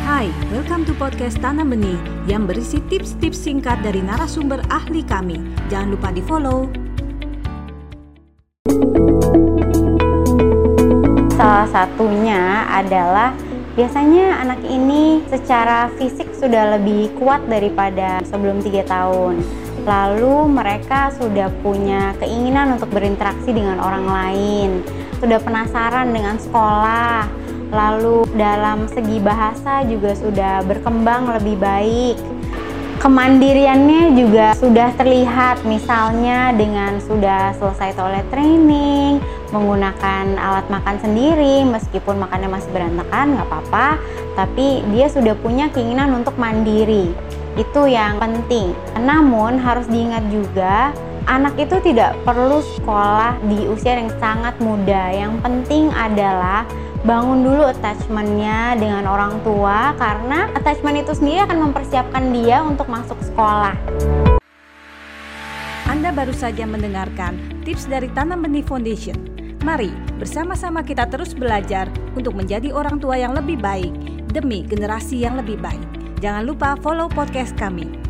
Hai, welcome to podcast Tanam Benih yang berisi tips-tips singkat dari narasumber ahli kami. Jangan lupa di follow. Salah satunya adalah biasanya anak ini secara fisik sudah lebih kuat daripada sebelum tiga tahun. Lalu mereka sudah punya keinginan untuk berinteraksi dengan orang lain, sudah penasaran dengan sekolah, lalu dalam segi bahasa juga sudah berkembang lebih baik. Kemandiriannya juga sudah terlihat misalnya dengan sudah selesai toilet training, menggunakan alat makan sendiri meskipun makannya masih berantakan nggak apa-apa, tapi dia sudah punya keinginan untuk mandiri. Itu yang penting. Namun harus diingat juga anak itu tidak perlu sekolah di usia yang sangat muda. Yang penting adalah bangun dulu attachmentnya dengan orang tua karena attachment itu sendiri akan mempersiapkan dia untuk masuk sekolah. Anda baru saja mendengarkan tips dari Tanam Benih Foundation. Mari bersama-sama kita terus belajar untuk menjadi orang tua yang lebih baik demi generasi yang lebih baik. Jangan lupa follow podcast kami.